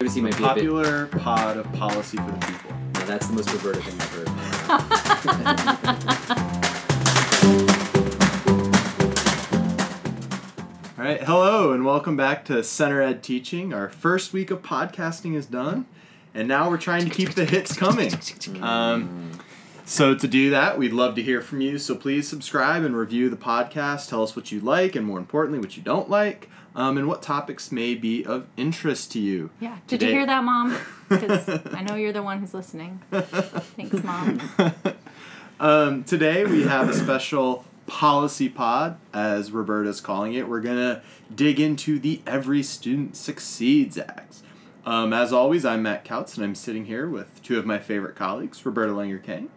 Privacy might be a bit. Popular pod of policy for the people. No, that's the most perverted thing I've heard. All right, hello and welcome back to Center Ed Teaching. Our first week of podcasting is done, and now we're trying to keep the hits coming. Um, so to do that, we'd love to hear from you. So please subscribe and review the podcast. Tell us what you like, and more importantly, what you don't like, um, and what topics may be of interest to you. Yeah. Did you hear that, Mom? Because I know you're the one who's listening. Thanks, Mom. Um, today we have a special policy pod, as Roberta's calling it. We're gonna dig into the Every Student Succeeds Act. Um, as always, I'm Matt Couts, and I'm sitting here with two of my favorite colleagues, Roberta Lenger Kang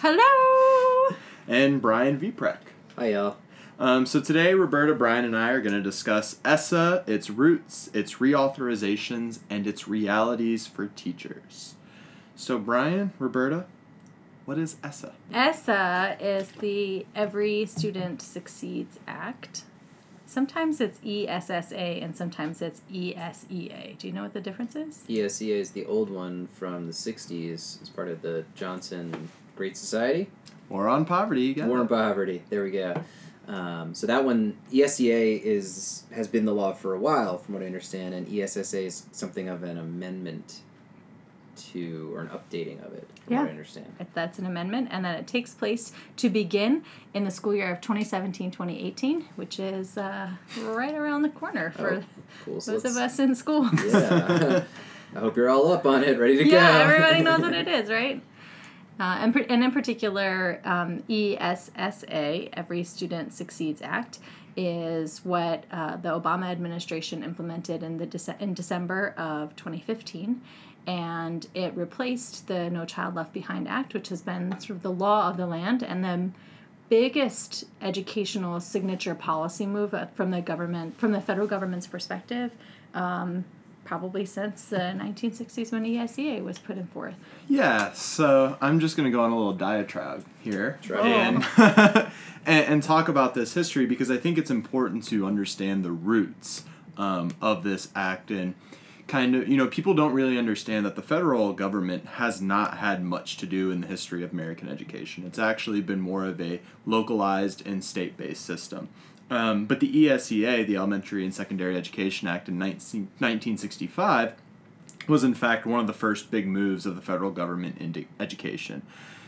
Hello. and Brian Viprek. Hi, y'all. Um, so today, Roberta, Brian, and I are going to discuss ESSA, its roots, its reauthorizations, and its realities for teachers. So, Brian, Roberta, what is ESSA? ESSA is the Every Student Succeeds Act. Sometimes it's E ESSA and sometimes it's E ESEA. Do you know what the difference is? ESEA is the old one from the 60s as part of the Johnson Great Society. War on Poverty. You got War on Poverty. There we go. Um, so that one, ESEA is has been the law for a while, from what I understand, and ESSA is something of an amendment to, or an updating of it, from what Yeah. I understand. That's an amendment, and then it takes place to begin in the school year of 2017 2018, which is uh, right around the corner for Oh, Cool. So those of let's- in school. Yeah. I hope you're all up on it, ready to yeah, go. everybody knows what it is, right? Uh, and, and in particular, um, ESSA, Every Student Succeeds Act, is what uh, the Obama administration implemented in the Dece- in December of 2015, and it replaced the No Child Left Behind Act, which has been sort of the law of the land and the biggest educational signature policy move uh, from the government, from the federal government's perspective. Um, probably since the 1960s when E ESEA was put in forth. Yeah, so I'm just going to go on a little diatribe here Try and, and and talk about this history because I think it's important to understand the roots um, of this act and kind of you know people don't really understand that the federal government has not had much to do in the history of American education. It's actually been more of a localized and state-based system. Um, but the ESEA, the Elementary and Secondary Education Act in 19, 1965, was in fact one of the first big moves of the federal government into education.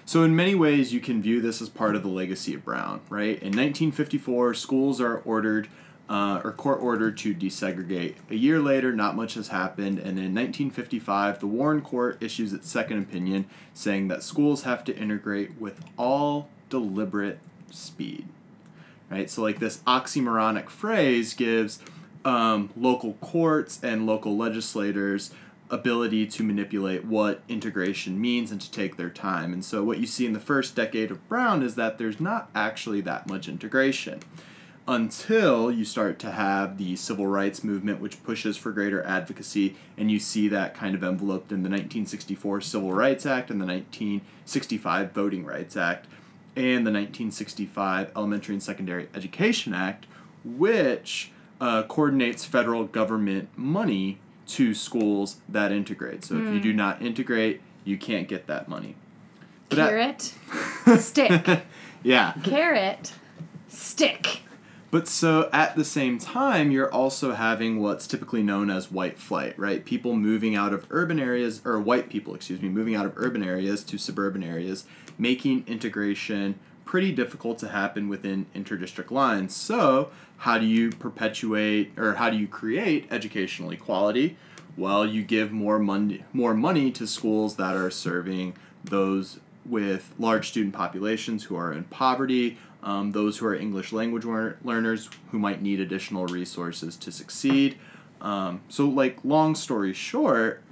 So, in many ways, you can view this as part of the legacy of Brown, right? In 1954, schools are ordered uh, or court ordered to desegregate. A year later, not much has happened, and in 1955, the Warren Court issues its second opinion saying that schools have to integrate with all deliberate speed right? So like this oxymoronic phrase gives um, local courts and local legislators ability to manipulate what integration means and to take their time. And so what you see in the first decade of Brown is that there's not actually that much integration until you start to have the civil rights movement which pushes for greater advocacy and you see that kind of enveloped in the 1964 Civil Rights Act and the 1965 Voting Rights Act and the 1965 Elementary and Secondary Education Act, which uh, coordinates federal government money to schools that integrate. So if you do not integrate, you can't get that money. But at- Carrot, stick. yeah. Carrot, stick. But so at the same time, you're also having what's typically known as white flight, right? People moving out of urban areas, or white people, excuse me, moving out of urban areas to suburban areas, making integration pretty difficult to happen within interdistrict lines. So, how do you perpetuate or how do you create educational equality? Well, you give more money more money to schools that are serving those with large student populations who are in poverty, um, those who are English language lear- learners who might need additional resources to succeed. Um, so, like, long story short,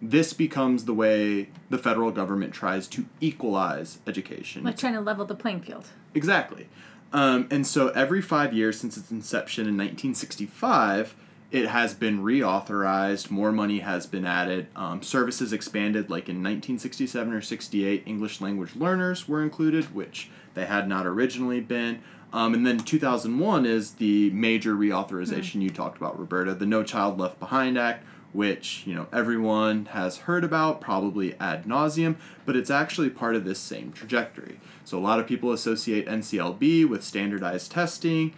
this becomes the way the federal government tries to equalize education. Like trying to level the playing field. Exactly. Um, and so every five years since its inception in 1965, it has been reauthorized. More money has been added. Um, services expanded, like in 1967 or 68, English language learners were included, which they had not originally been. Um, and then 2001 is the major reauthorization you talked about, Roberta, the No Child Left Behind Act, which you know everyone has heard about probably ad nauseum, but it's actually part of this same trajectory. So a lot of people associate NCLB with standardized testing,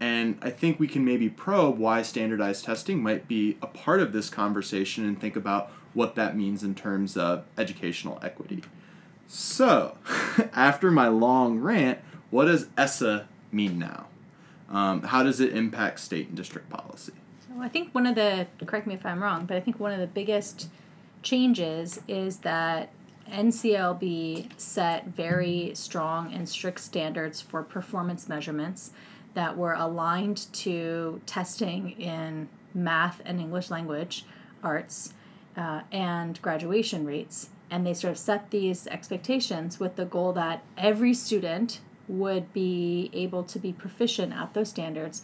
and I think we can maybe probe why standardized testing might be a part of this conversation and think about what that means in terms of educational equity. So, after my long rant, what does ESSA mean now? Um, how does it impact state and district policy? So I think one of the, correct me if I'm wrong, but I think one of the biggest changes is that NCLB set very strong and strict standards for performance measurements that were aligned to testing in math and English language arts uh, and graduation rates. And they sort of set these expectations with the goal that every student would be able to be proficient at those standards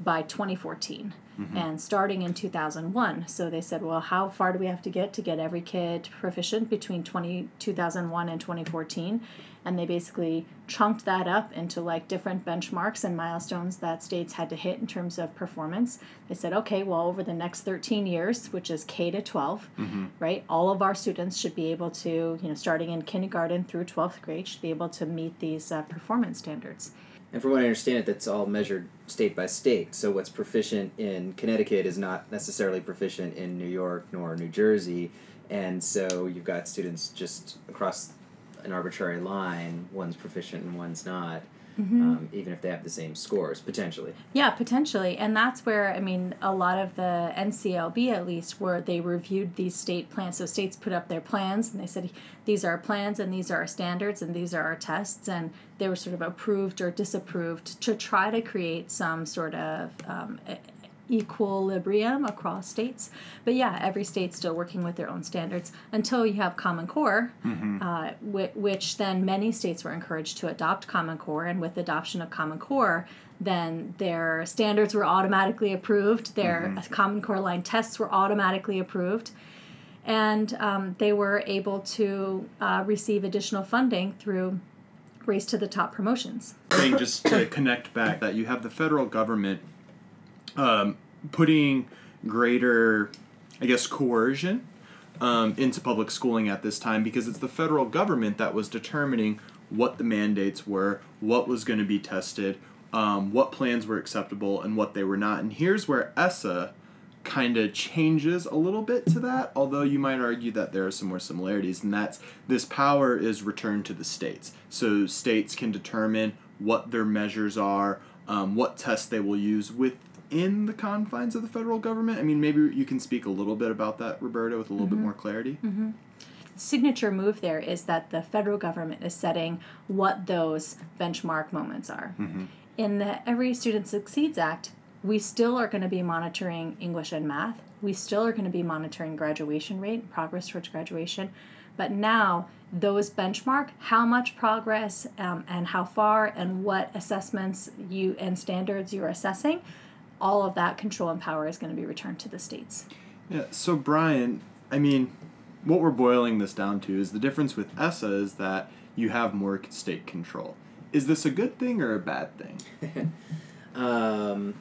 by 2014 mm-hmm. and starting in 2001 so they said well how far do we have to get to get every kid proficient between 20, 2001 and 2014 and they basically chunked that up into like different benchmarks and milestones that states had to hit in terms of performance they said okay well over the next 13 years which is k to 12 mm-hmm. right all of our students should be able to you know starting in kindergarten through 12th grade should be able to meet these uh, performance standards and from what I understand, it that's all measured state by state. So what's proficient in Connecticut is not necessarily proficient in New York nor New Jersey, and so you've got students just across an arbitrary line. One's proficient and one's not mm-hmm. um, even if they have the same scores potentially. Yeah, potentially, and that's where I mean a lot of the NCLB at least where they reviewed these state plans. So states put up their plans and they said these are our plans and these are our standards and these are our tests and they were sort of approved or disapproved to try to create some sort of um, equilibrium across states. But yeah, every state's still working with their own standards until you have Common Core, mm-hmm. uh, which, which then many states were encouraged to adopt Common Core. And with adoption of Common Core, then their standards were automatically approved, their mm-hmm. Common Core line tests were automatically approved. And um, they were able to uh, receive additional funding through Race to the Top promotions. I think just to connect back that you have the federal government um, putting greater, I guess, coercion um, into public schooling at this time because it's the federal government that was determining what the mandates were, what was going to be tested, um, what plans were acceptable, and what they were not. And here's where ESSA kind of changes a little bit to that, although you might argue that there are some more similarities, and that's this power is returned to the states. So states can determine what their measures are, um, what tests they will use with in the confines of the federal government? I mean, maybe you can speak a little bit about that, Roberta, with a little mm-hmm. bit more clarity. Mm-hmm. Signature move there is that the federal government is setting what those benchmark moments are. Mm-hmm. In the Every Student Succeeds Act, we still are going to be monitoring English and math. We still are going to be monitoring graduation rate, progress towards graduation. But now, those benchmark how much progress um, and how far and what assessments you and standards you're assessing all of that control and power is going to be returned to the states. Yeah. So Brian, I mean, what we're boiling this down to is the difference with ESSA is that you have more state control. Is this a good thing or a bad thing? um,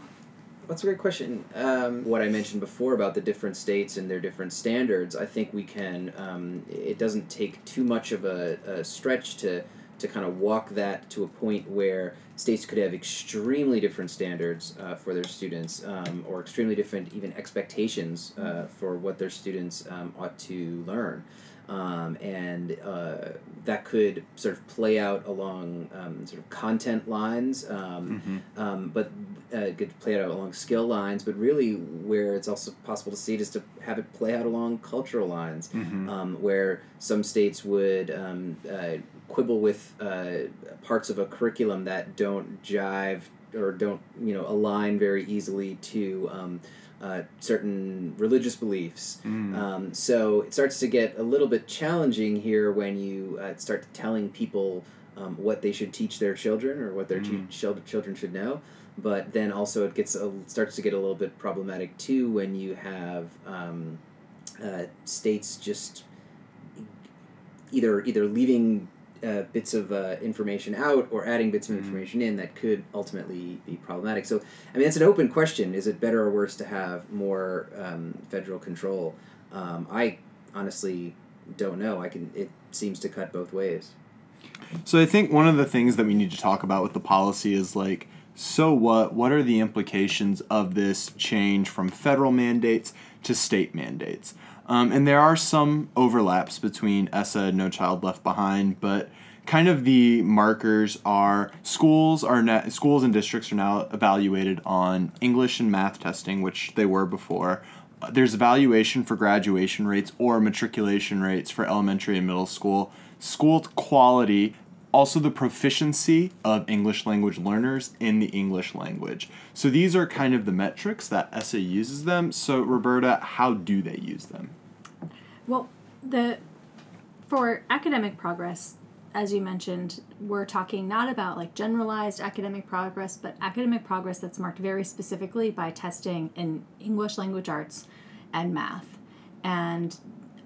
that's a great question. Um, what I mentioned before about the different states and their different standards, I think we can. Um, it doesn't take too much of a, a stretch to to kind of walk that to a point where states could have extremely different standards uh, for their students um, or extremely different even expectations uh, for what their students um, ought to learn. Um, and uh, that could sort of play out along um, sort of content lines, um, mm-hmm. Um, but uh, it could play out along skill lines. But really, where it's also possible to see it is to have it play out along cultural lines, mm-hmm. where some states would uh, quibble with uh, parts of a curriculum that don't jive or don't you know align very easily to um, uh, certain religious beliefs. Mm. Um, so it starts to get a little bit challenging here when you uh, start telling people um, what they should teach their children or what their mm. ch- children should know. But then also it gets a, starts to get a little bit problematic too when you have um, uh, states just either either leaving uh, bits of uh, information out or adding bits of information in that could ultimately be problematic. So, I mean, it's an open question. Is it better or worse to have more um, federal control? Um, I honestly don't know. I can. It seems to cut both ways. So I think one of the things that we need to talk about with the policy is like, so what? What are the implications of this change from federal mandates to state mandates? Um, and there are some overlaps between ESSA and No Child Left Behind, but kind of the markers are schools are schools and districts are now evaluated on English and math testing, which they were before. Uh, There's evaluation for graduation rates or matriculation rates for elementary and middle school. School quality, also the proficiency of English language learners in the English language. So these are kind of the metrics that ESSA uses them. So Roberta, how do they use them? Well, the for academic progress, as you mentioned, we're talking not about like generalized academic progress, but academic progress that's marked very specifically by testing in English language arts and math. And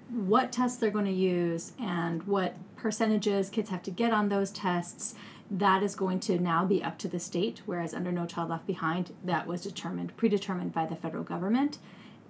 what tests they're going to use and what percentages kids have to get on those tests. That is going to now be up to the state whereas under no child left behind that was determined predetermined by the federal government.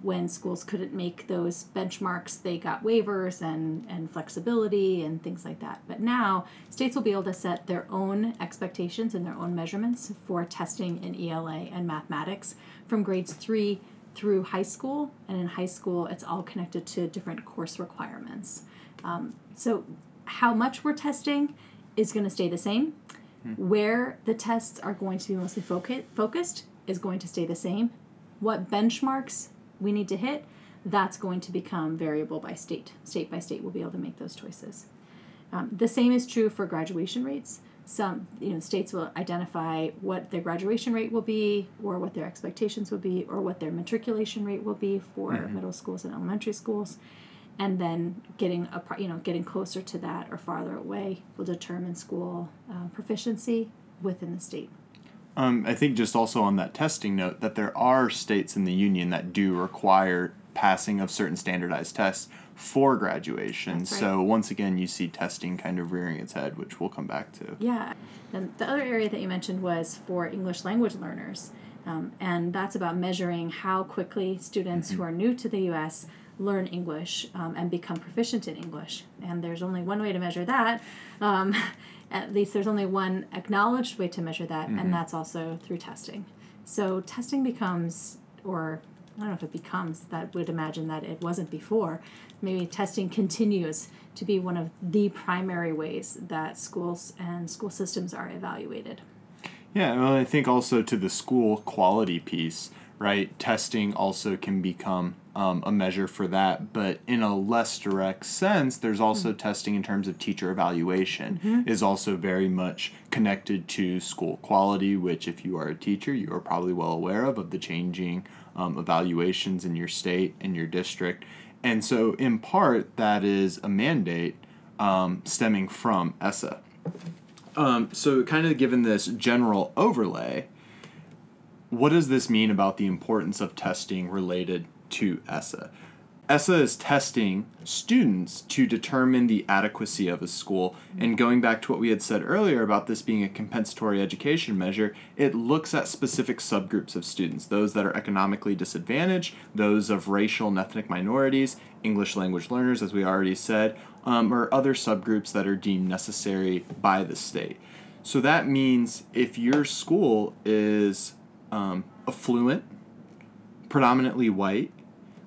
When schools couldn't make those benchmarks they got waivers and, and flexibility and things like that. But now states will be able to set their own expectations and their own measurements for testing in ela and mathematics from grades 3 through high school. And in high school it's all connected to different course requirements. Um, so how much we're testing is going to stay the same. Where the tests are going to be mostly focu- focused is going to stay the same. What benchmarks we need to hit that's going to become variable by state. State by state we'll be able to make those choices. Um, the same is true for graduation rates. Some you know states will identify what their graduation rate will be or what their expectations will be or what their matriculation rate will be for middle schools and elementary schools and then getting a you know getting closer to that or farther away will determine school uh, proficiency within the state Um, I think just also on that testing note that there are states in the union that do require passing of certain standardized tests for graduation. Right. So once again, you see testing kind of rearing its head, which we'll come back to. Yeah. And the other area that you mentioned was for English language learners. Um, and that's about measuring how quickly students who are new to the U.S. learn English um, and become proficient in English. And there's only one way to measure that. Um, at least there's only one acknowledged way to measure that, and that's also through testing. So testing becomes, or I don't know if it becomes, that would imagine that it wasn't before. Maybe testing continues to be one of the primary ways that schools and school systems are evaluated. Yeah, well, I think also to the school quality piece, right? Testing also can become um, a measure for that, but in a less direct sense, there's also testing in terms of teacher evaluation is also very much connected to school quality, which, if you are a teacher, you are probably well aware of of the changing um, evaluations in your state and your district, and so in part that is a mandate um, stemming from ESSA. Um, so, kind of given this general overlay, what does this mean about the importance of testing related to ESSA? ESSA is testing students to determine the adequacy of a school. And going back to what we had said earlier about this being a compensatory education measure, it looks at specific subgroups of students those that are economically disadvantaged, those of racial and ethnic minorities, English language learners, as we already said, um, or other subgroups that are deemed necessary by the state. So that means if your school is um, affluent, predominantly white,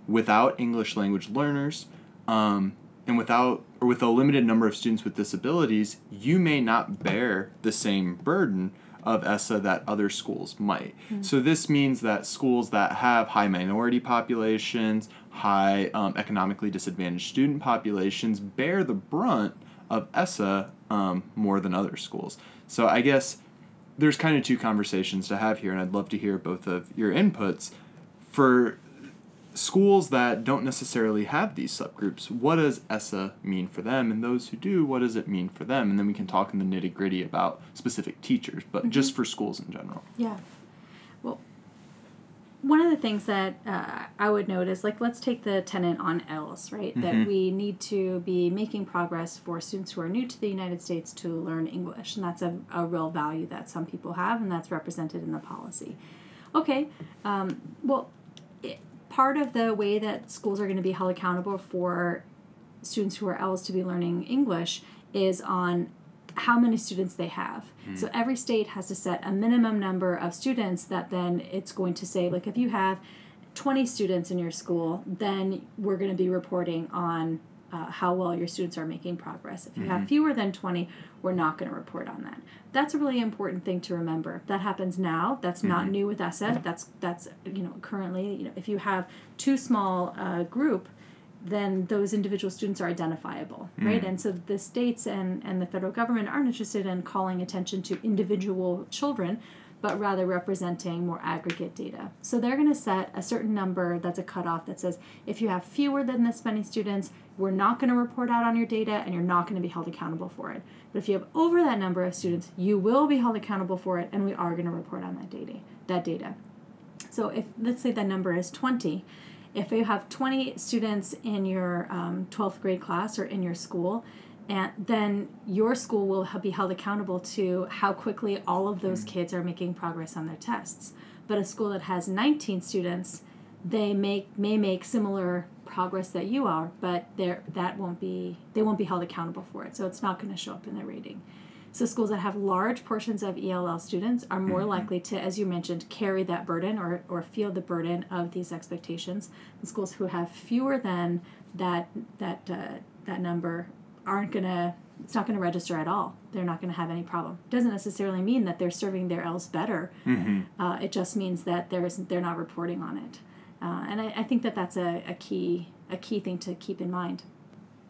without English language learners, um, and without or with a limited number of students with disabilities, you may not bear the same burden of ESSA that other schools might. So this means that schools that have high minority populations, high um, economically disadvantaged student populations bear the brunt of ESSA um, more than other schools. So I guess there's kind of two conversations to have here, and I'd love to hear both of your inputs. For schools that don't necessarily have these subgroups, what does ESSA mean for them? And those who do, what does it mean for them? And then we can talk in the nitty gritty about specific teachers, but mm-hmm. just for schools in general. Yeah. Well, one of the things that uh, I would note is like let's take the tenant on ELLs, right? That Mhm. we need to be making progress for students who are new to the United States to learn English, and that's a, a real value that some people have, and that's represented in the policy. Okay, um, well, it, part of the way that schools are going to be held accountable for students who are ELLs to be learning English is on how many students they have. So every state has to set a minimum number of students that then it's going to say, like, if you have 20 students in your school, then we're going to be reporting on uh, how well your students are making progress. If you have fewer than 20, we're not going to report on that. That's a really important thing to remember. That happens now. That's not new with ESSA. That's that's you know currently you know if you have too small uh, group, then those individual students are identifiable, hmm. right? And so the states and, and the federal government aren't interested in calling attention to individual children, but rather representing more aggregate data. So they're going to set a certain number that's a cutoff that says if you have fewer than this many students, we're not going to report out on your data and you're not going to be held accountable for it. But if you have over that number of students, you will be held accountable for it and we are going to report on that data. That data. So if let's say that number is 20, if you have 20 students in your um, 12th grade class or in your school, and then your school will be held accountable to how quickly all of those kids are making progress on their tests. But a school that has 19 students, they make may make similar progress that you are, but there that won't be they won't be held accountable for it. So it's not going to show up in their rating. So schools that have large portions of ELL students are more likely to, as you mentioned, carry that burden or, or feel the burden of these expectations. And schools who have fewer than that that uh, that number aren't gonna it's not gonna register at all. They're not gonna have any problem. Doesn't necessarily mean that they're serving their L's better. Uh, it just means that there's they're not reporting on it. Uh, and I, I think that that's a, a key a key thing to keep in mind.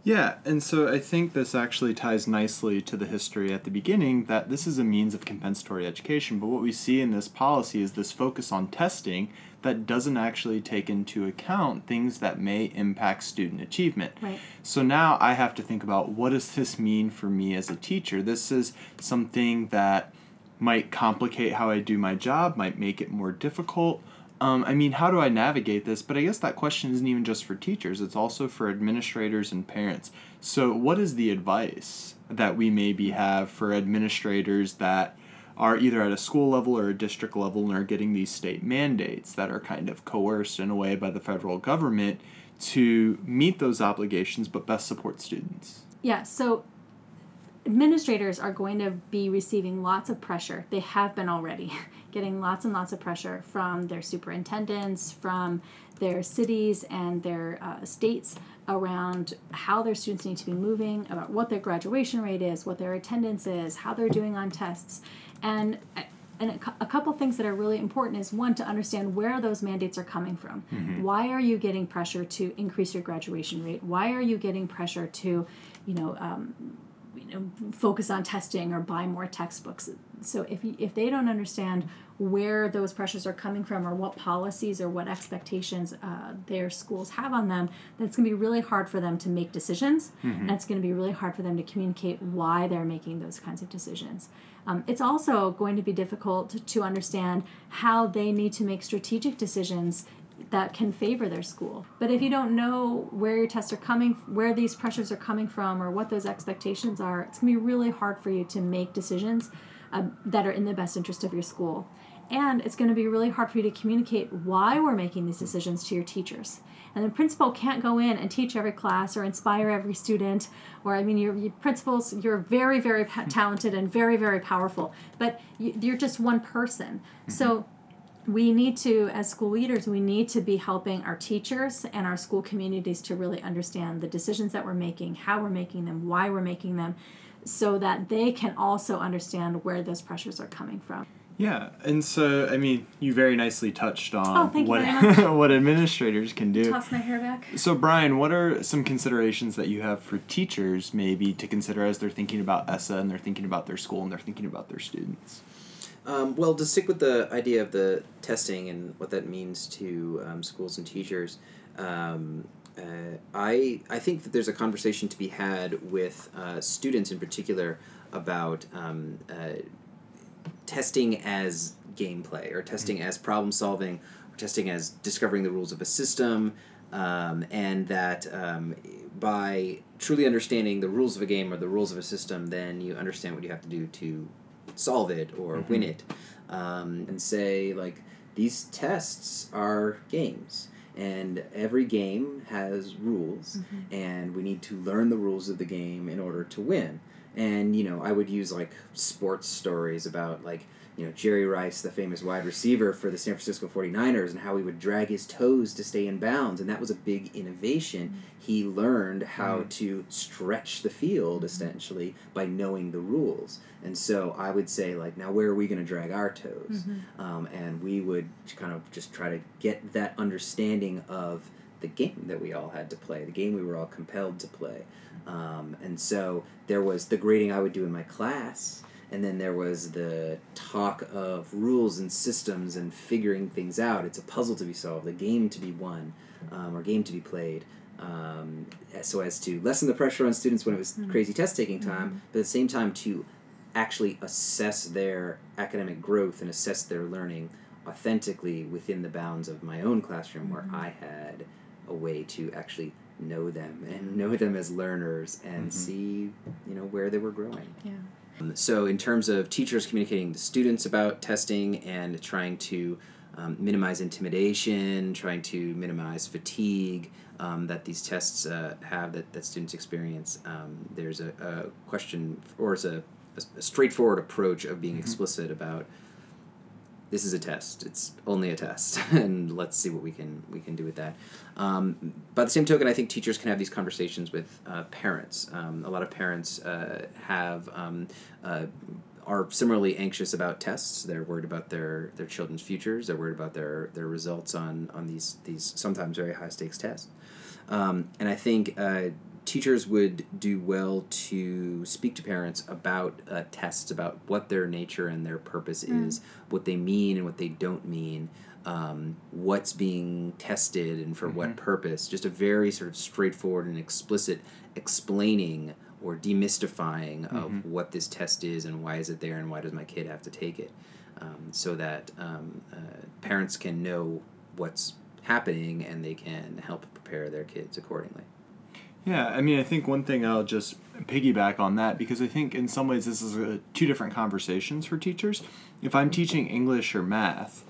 Yeah, and so I think this actually ties nicely to the history at the beginning that this is a means of compensatory education, but what we see in this policy is this focus on testing that doesn't actually take into account things that may impact student achievement. Right. So now I have to think about what does this mean for me as a teacher? This is something that might complicate how I do my job, might make it more difficult. Um, I mean, how do I navigate this? But I guess that question isn't even just for teachers, it's also for administrators and parents. So, what is the advice that we maybe have for administrators that are either at a school level or a district level and are getting these state mandates that are kind of coerced in a way by the federal government to meet those obligations but best support students? Yeah, so administrators are going to be receiving lots of pressure. They have been already getting lots and lots of pressure from their superintendents, from their cities and their uh, states around how their students need to be moving, about what their graduation rate is, what their attendance is, how they're doing on tests. And and a, cou- a couple things that are really important is one to understand where those mandates are coming from. Why are you getting pressure to increase your graduation rate? Why are you getting pressure to, you know, um, you know, focus on testing or buy more textbooks. So if you, if they don't understand where those pressures are coming from or what policies or what expectations uh, their schools have on them, then it's going to be really hard for them to make decisions, and it's going to be really hard for them to communicate why they're making those kinds of decisions. Um, it's also going to be difficult to, to understand how they need to make strategic decisions that can favor their school. But if you don't know where your tests are coming, where these pressures are coming from, or what those expectations are, it's gonna be really hard for you to make decisions um, that are in the best interest of your school. And it's going to be really hard for you to communicate why we're making these decisions to your teachers. And the principal can't go in and teach every class or inspire every student. Or, I mean, your, your principals, you're very, very talented and very, very powerful, but you, you're just one person. So, we need to as school leaders we need to be helping our teachers and our school communities to really understand the decisions that we're making how we're making them why we're making them so that they can also understand where those pressures are coming from Yeah, and so I mean, you very nicely touched on Oh, what what administrators can do. toss my hair back So Brian, what are some considerations that you have for teachers maybe to consider as they're thinking about ESSA and they're thinking about their school and they're thinking about their students? Um, well, to stick with the idea of the testing and what that means to um, schools and teachers, um, uh, I I think that there's a conversation to be had with uh, students in particular about um, uh, testing as gameplay or testing as problem solving or testing as discovering the rules of a system, um, and that um, by truly understanding the rules of a game or the rules of a system, then you understand what you have to do to solve it or Mm-hmm. win it. Um, and say, like, these tests are games. And every game has rules, and we need to learn the rules of the game in order to win. And, you know, I would use like sports stories about like, you know, Jerry Rice, the famous wide receiver for the San Francisco 49ers, and how he would drag his toes to stay in bounds. And that was a big innovation. He learned how to stretch the field essentially by knowing the rules. And so I would say, like, now where are we going to drag our toes? Um, and we would kind of just try to get that understanding of the game that we all had to play, the game we were all compelled to play. Um, and so there was the grading I would do in my class, and then there was the talk of rules and systems and figuring things out. It's a puzzle to be solved, a game to be won, um, or game to be played. Um, so as to lessen the pressure on students when it was crazy test taking time, but at the same time to actually assess their academic growth and assess their learning authentically within the bounds of my own classroom where I had a way to actually know them and know them as learners and see you know where they were growing Yeah. Um, so in terms of teachers communicating to students about testing and trying to um, minimize intimidation trying to minimize fatigue um, that these tests uh, have that, that students experience um, there's a, a question or is a, a, a straightforward approach of being explicit about this is a test. It's only a test, and let's see what we can we can do with that. Um, by the same token, I think teachers can have these conversations with uh, parents. Um, a lot of parents uh, have um, uh, are similarly anxious about tests. They're worried about their their children's futures. They're worried about their their results on on these these sometimes very high stakes tests. Um, and I think uh, teachers would do well to speak to parents about uh, tests, about what their nature and their purpose is, what they mean and what they don't mean, um, what's being tested and for what purpose. Just a very sort of straightforward and explicit explaining or demystifying of what this test is and why is it there and why does my kid have to take it, um, so that um, uh, parents can know what's happening and they can help prepare their kids accordingly. Yeah, I mean, I think one thing I'll just piggyback on that because I think in some ways this is a, two different conversations for teachers. If I'm teaching English or math,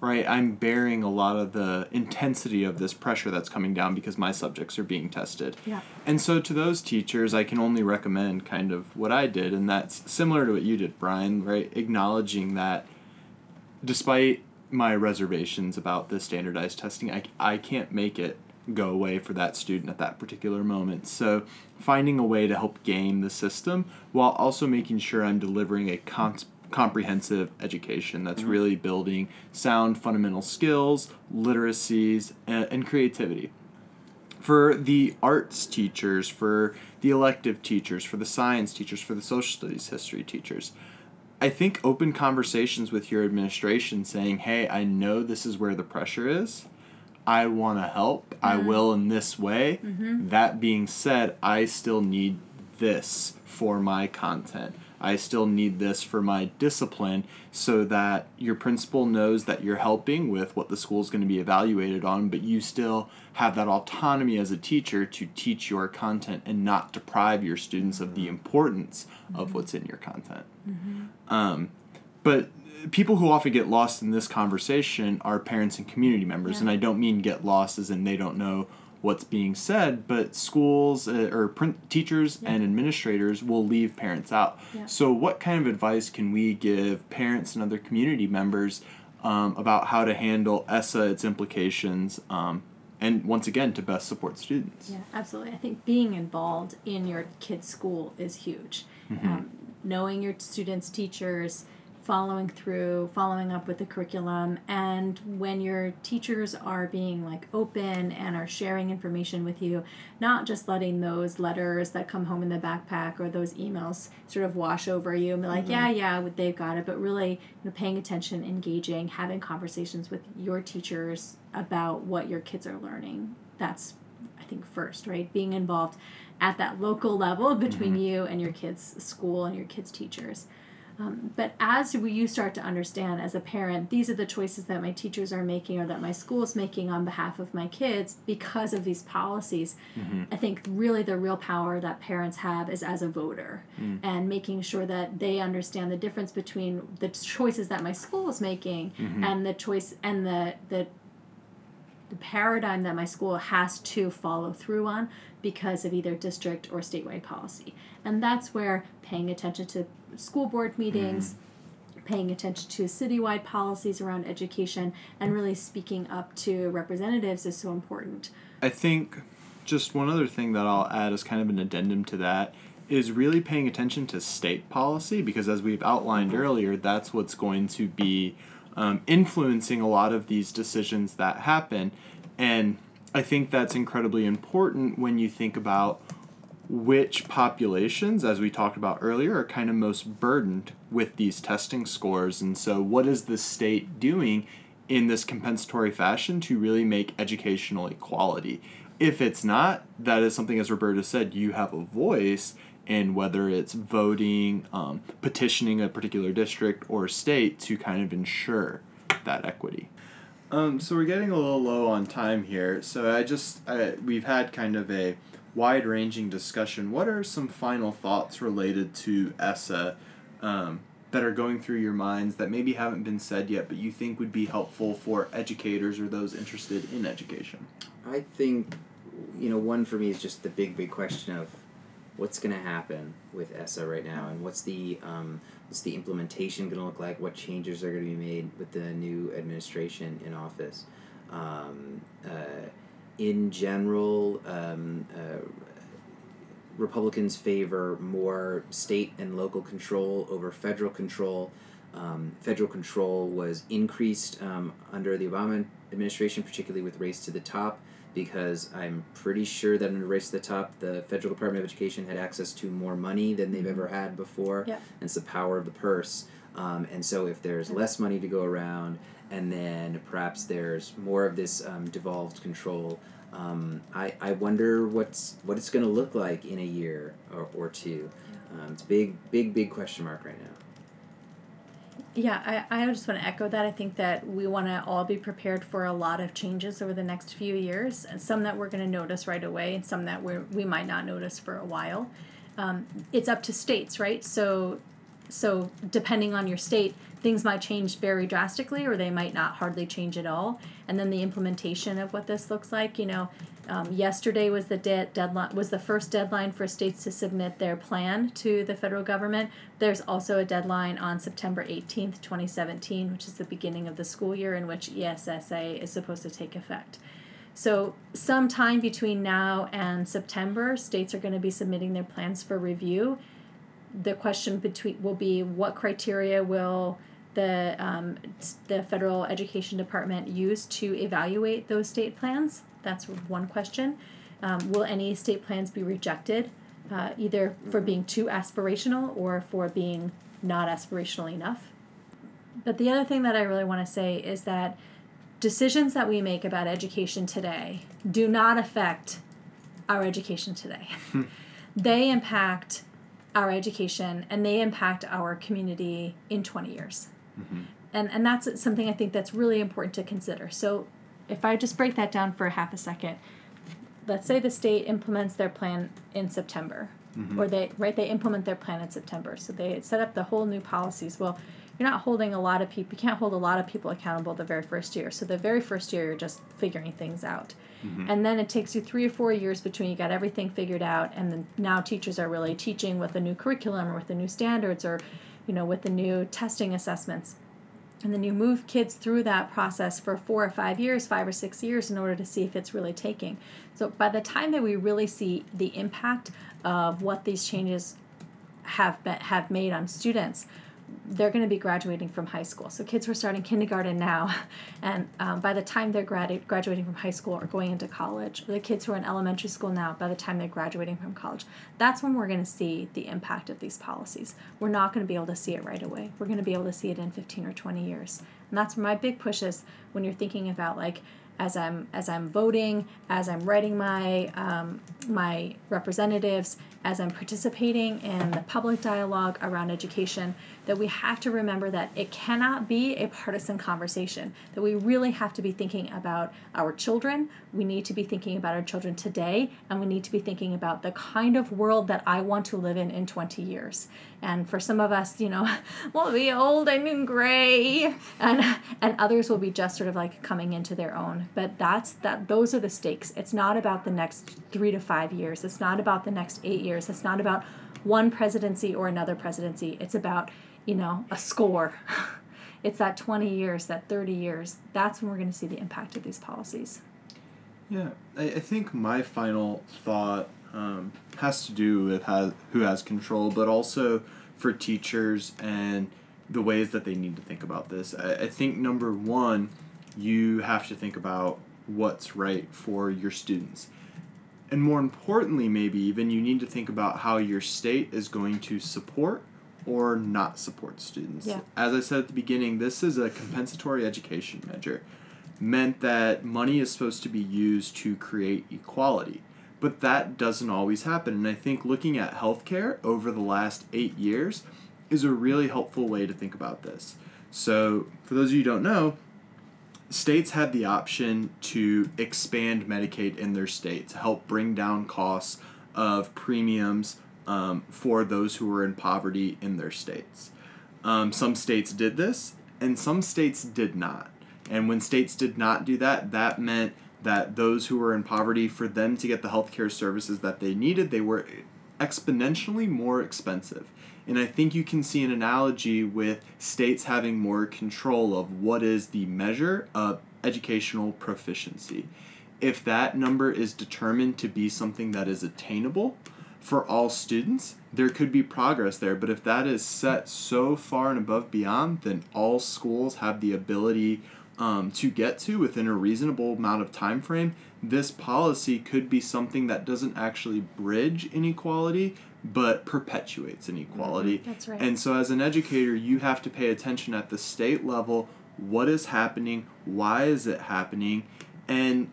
right, I'm bearing a lot of the intensity of this pressure that's coming down because my subjects are being tested. Yeah. And so to those teachers, I can only recommend kind of what I did, and that's similar to what you did, Brian, right? Acknowledging that despite my reservations about the standardized testing, I, I can't make it go away for that student at that particular moment. So finding a way to help game the system while also making sure I'm delivering a con- comprehensive education that's mm-hmm. really building sound fundamental skills, literacies, and, and creativity for the arts teachers, for the elective teachers, for the science teachers, for the social studies history teachers. I think open conversations with your administration saying, hey, I know this is where the pressure is. I want to help. I mm-hmm. will in this way. Mm-hmm. That being said, I still need this for my content. I still need this for my discipline so that your principal knows that you're helping with what the school's going to be evaluated on, but you still have that autonomy as a teacher to teach your content and not deprive your students of the mm-hmm. importance of what's in your content. Um, but people who often get lost in this conversation are parents and community members, Yeah. and I don't mean get lost as in they don't know what's being said, but schools uh, or print teachers and administrators will leave parents out. Yeah. So, what kind of advice can we give parents and other community members um, about how to handle ESSA, its implications, um, and once again to best support students? Yeah, absolutely. I think being involved in your kid's school is huge. Um, knowing your students' teachers, following through, following up with the curriculum, and when your teachers are being like open and are sharing information with you, not just letting those letters that come home in the backpack or those emails sort of wash over you and be like, mm-hmm. yeah, yeah, they've got it, but really you know, paying attention, engaging, having conversations with your teachers about what your kids are learning. That's I think first, right? Being involved at that local level between mm-hmm. you and your kids' school and your kids' teachers. Um, but as we, you start to understand as a parent, these are the choices that my teachers are making or that my school is making on behalf of my kids because of these policies. Mm-hmm. I think really the real power that parents have is as a voter Mm. and making sure that they understand the difference between the choices that my school is making Mm-hmm. and the choice and the, the the paradigm that my school has to follow through on because of either district or statewide policy. And that's where paying attention to school board meetings, paying attention to citywide policies around education, and really speaking up to representatives is so important. I think just one other thing that I'll add as kind of an addendum to that is really paying attention to state policy because, as we've outlined mm-hmm. earlier, that's what's going to be um, influencing a lot of these decisions that happen. And I think that's incredibly important when you think about which populations, as we talked about earlier, are kind of most burdened with these testing scores. And so, what is the state doing in this compensatory fashion to really make educational equality? If it's not, that is something, as Roberta said, you have a voice in whether it's voting, um, petitioning a particular district or state to kind of ensure that equity. Um, so we're getting a little low on time here. So I just I, we've had kind of a wide-ranging discussion. What are some final thoughts related to ESSA um, that are going through your minds that maybe haven't been said yet, but you think would be helpful for educators or those interested in education? I think, you know, one for me is just the big, big question of what's going to happen with ESSA right now, and what's the um, what's the implementation going to look like? What changes are going to be made with the new administration in office? Um, uh, in general, um, uh, Republicans favor more state and local control over federal control. Um, federal control was increased um, under the Obama administration, particularly with Race to the Top, because I'm pretty sure that in under Race to the Top, the federal Department of Education had access to more money than they've ever had before. Yep. And it's the power of the purse. Um, and so if there's less money to go around, and then perhaps there's more of this um, devolved control, um, I, I wonder what's what it's going to look like in a year or, or two. Um, it's a big, big, big question mark right now. Yeah, I, I just want to echo that. I think that we want to all be prepared for a lot of changes over the next few years, and some that we're going to notice right away, and some that we we might not notice for a while. Um, it's up to states, right? So, so depending on your state, things might change very drastically, or they might not hardly change at all. And then the implementation of what this looks like, you know, um, yesterday was the de- deadline was the first deadline for states to submit their plan to the federal government. There's also a deadline on September 18th, 2017, which is the beginning of the school year in which ESSA is supposed to take effect. So, sometime between now and September, states are going to be submitting their plans for review. The question between will be what criteria will the um, the federal education department use to evaluate those state plans? That's one question. Um, will any state plans be rejected, uh, either for being too aspirational or for being not aspirational enough? But the other thing that I really want to say is that decisions that we make about education today do not affect our education today. they impact our education and they impact our community in 20 years. Mm-hmm. And, and that's something I think that's really important to consider. So if I just break that down for a half a second, let's say the state implements their plan in September, mm-hmm. or they right they implement their plan in September. So they set up the whole new policies. Well, you're not holding a lot of people. You can't hold a lot of people accountable the very first year. So the very first year, you're just figuring things out, mm-hmm. and then it takes you three or four years between you got everything figured out, and then now teachers are really teaching with a new curriculum or with the new standards or, you know, with the new testing assessments and then you move kids through that process for four or five years five or six years in order to see if it's really taking so by the time that we really see the impact of what these changes have been, have made on students they're going to be graduating from high school. So kids who are starting kindergarten now and um, by the time they're gradu- graduating from high school or going into college or the kids who are in elementary school now by the time they're graduating from college that's when we're going to see the impact of these policies. We're not going to be able to see it right away. We're going to be able to see it in 15 or 20 years. And that's where my big push is when you're thinking about like as I'm as I'm voting, as I'm writing my um, my representatives, as I'm participating in the public dialogue around education, that we have to remember that it cannot be a partisan conversation, that we really have to be thinking about our children. We need to be thinking about our children today, and we need to be thinking about the kind of world that I want to live in in 20 years. And for some of us, you know, we'll be old and gray, and and others will be just sort of like coming into their own. But that's that. Those are the stakes. It's not about the next three to five years. It's not about the next eight years. It's not about one presidency or another presidency. It's about you know a score. it's that 20 years, that 30 years. That's when we're going to see the impact of these policies. Yeah, I, I think my final thought um, has to do with has, who has control, but also for teachers and the ways that they need to think about this. I, I think number one, you have to think about what's right for your students. And more importantly, maybe even, you need to think about how your state is going to support or not support students. Yeah. As I said at the beginning, this is a compensatory education measure, meant that money is supposed to be used to create equality. But that doesn't always happen. And I think looking at healthcare over the last eight years is a really helpful way to think about this. So, for those of you who don't know, states had the option to expand Medicaid in their state to help bring down costs of premiums um, for those who were in poverty in their states. Um, some states did this, and some states did not. And when states did not do that, that meant that those who were in poverty, for them to get the healthcare services that they needed, they were exponentially more expensive. And I think you can see an analogy with states having more control of what is the measure of educational proficiency. If that number is determined to be something that is attainable for all students, there could be progress there. But if that is set so far and above beyond, then all schools have the ability um, to get to within a reasonable amount of time frame. This policy could be something that doesn't actually bridge inequality, but perpetuates inequality. Mm-hmm. That's right. And so, as an educator, you have to pay attention at the state level what is happening, why is it happening, and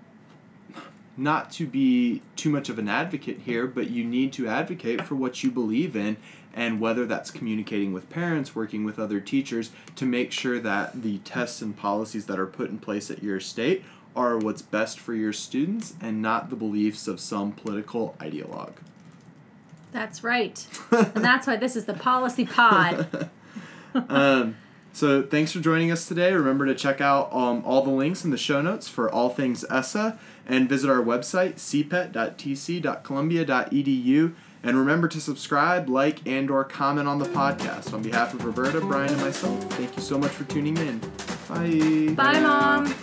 not to be too much of an advocate here, but you need to advocate for what you believe in, and whether that's communicating with parents, working with other teachers to make sure that the tests and policies that are put in place at your state are what's best for your students and not the beliefs of some political ideologue. That's right. and that's why this is the Policy Pod. um, so thanks for joining us today. Remember to check out um, all the links in the show notes for all things ESSA and visit our website, cpet.tc.columbia.edu. And remember to subscribe, like, and or comment on the podcast. On behalf of Roberta, Brian, and myself, thank you so much for tuning in. Bye. Bye, Mom.